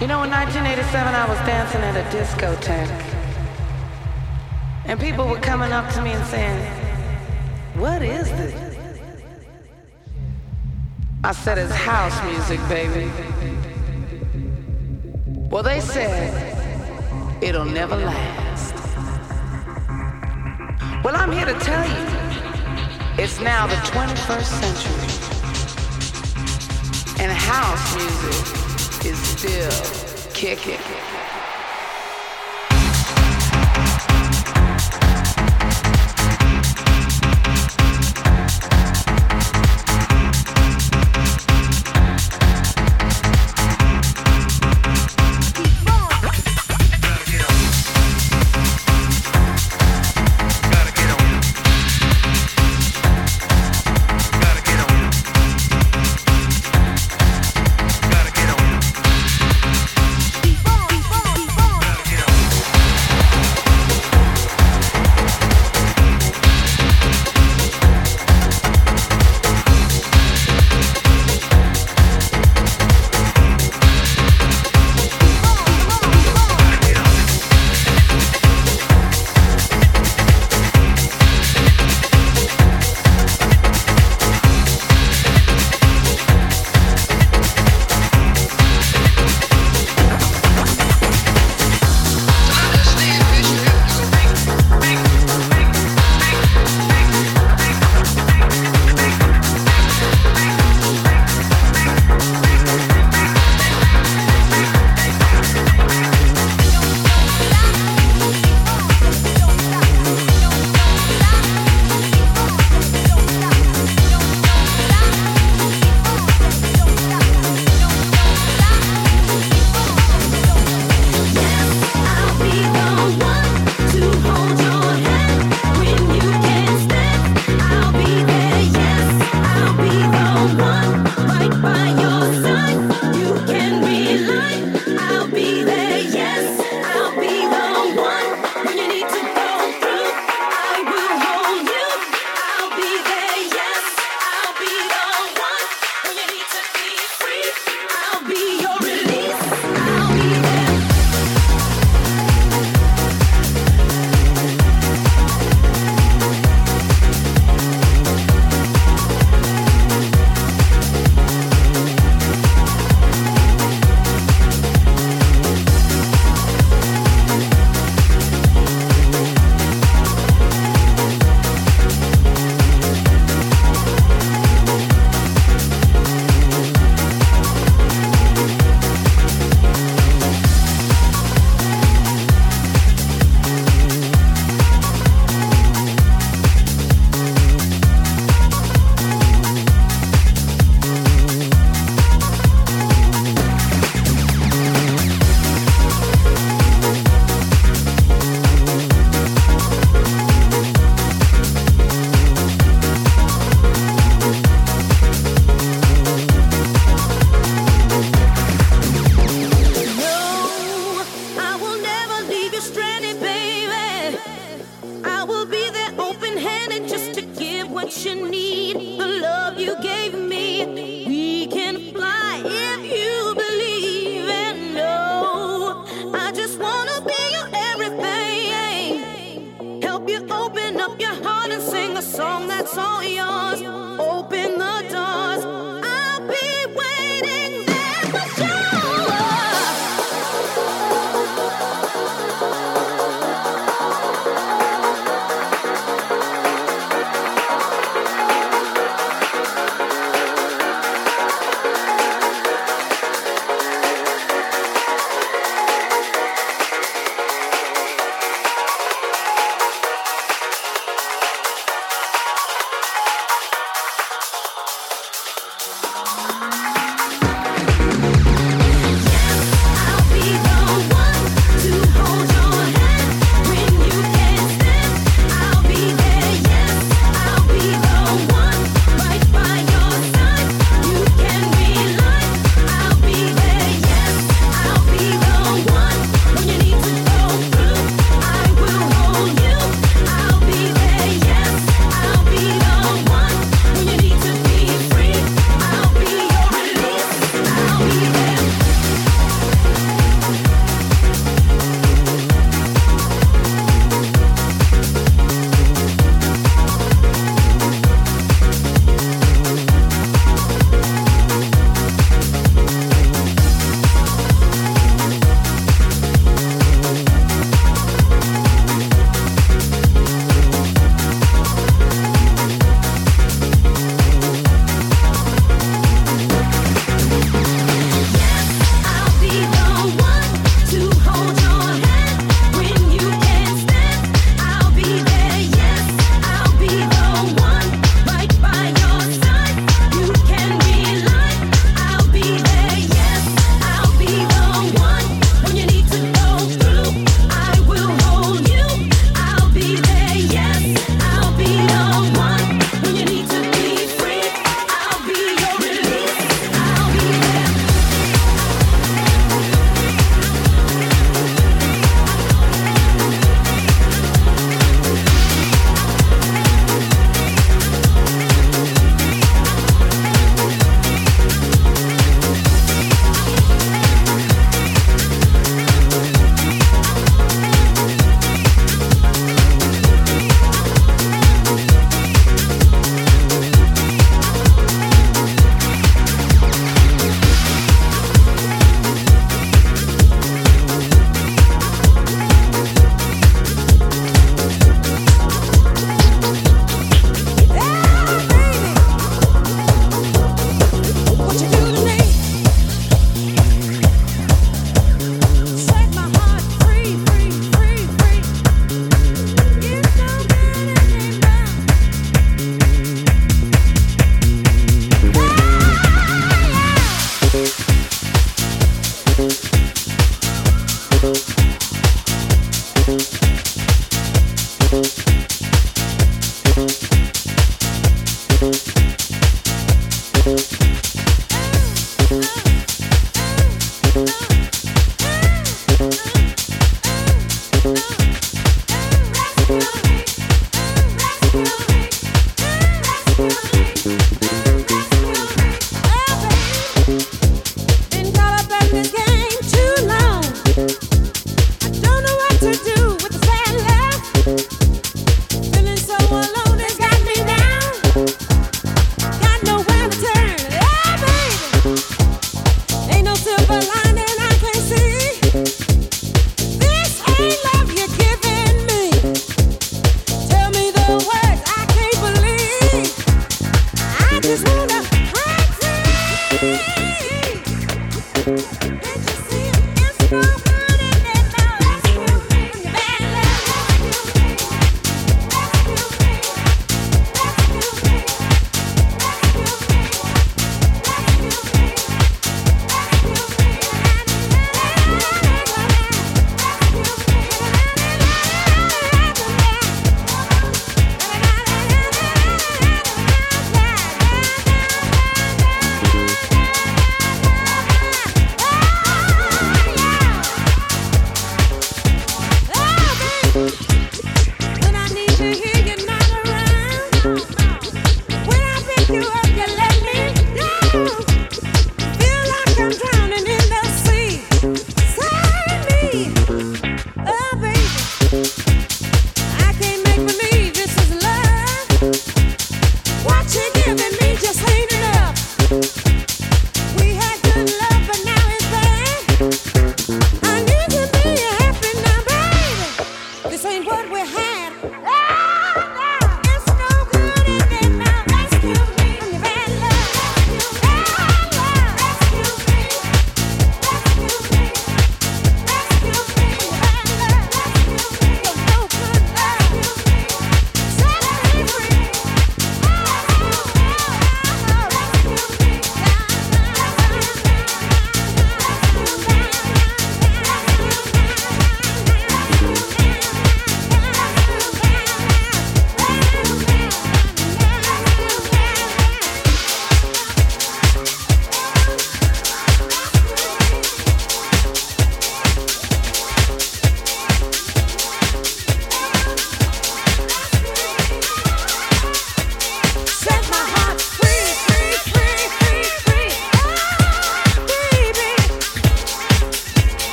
You know, in 1987, I was dancing at a discotheque. And people were coming up to me and saying, What is this? I said, It's house music, baby. Well, they said, It'll never last. Well, I'm here to tell you, it's now the 21st century. And house music is still kicking.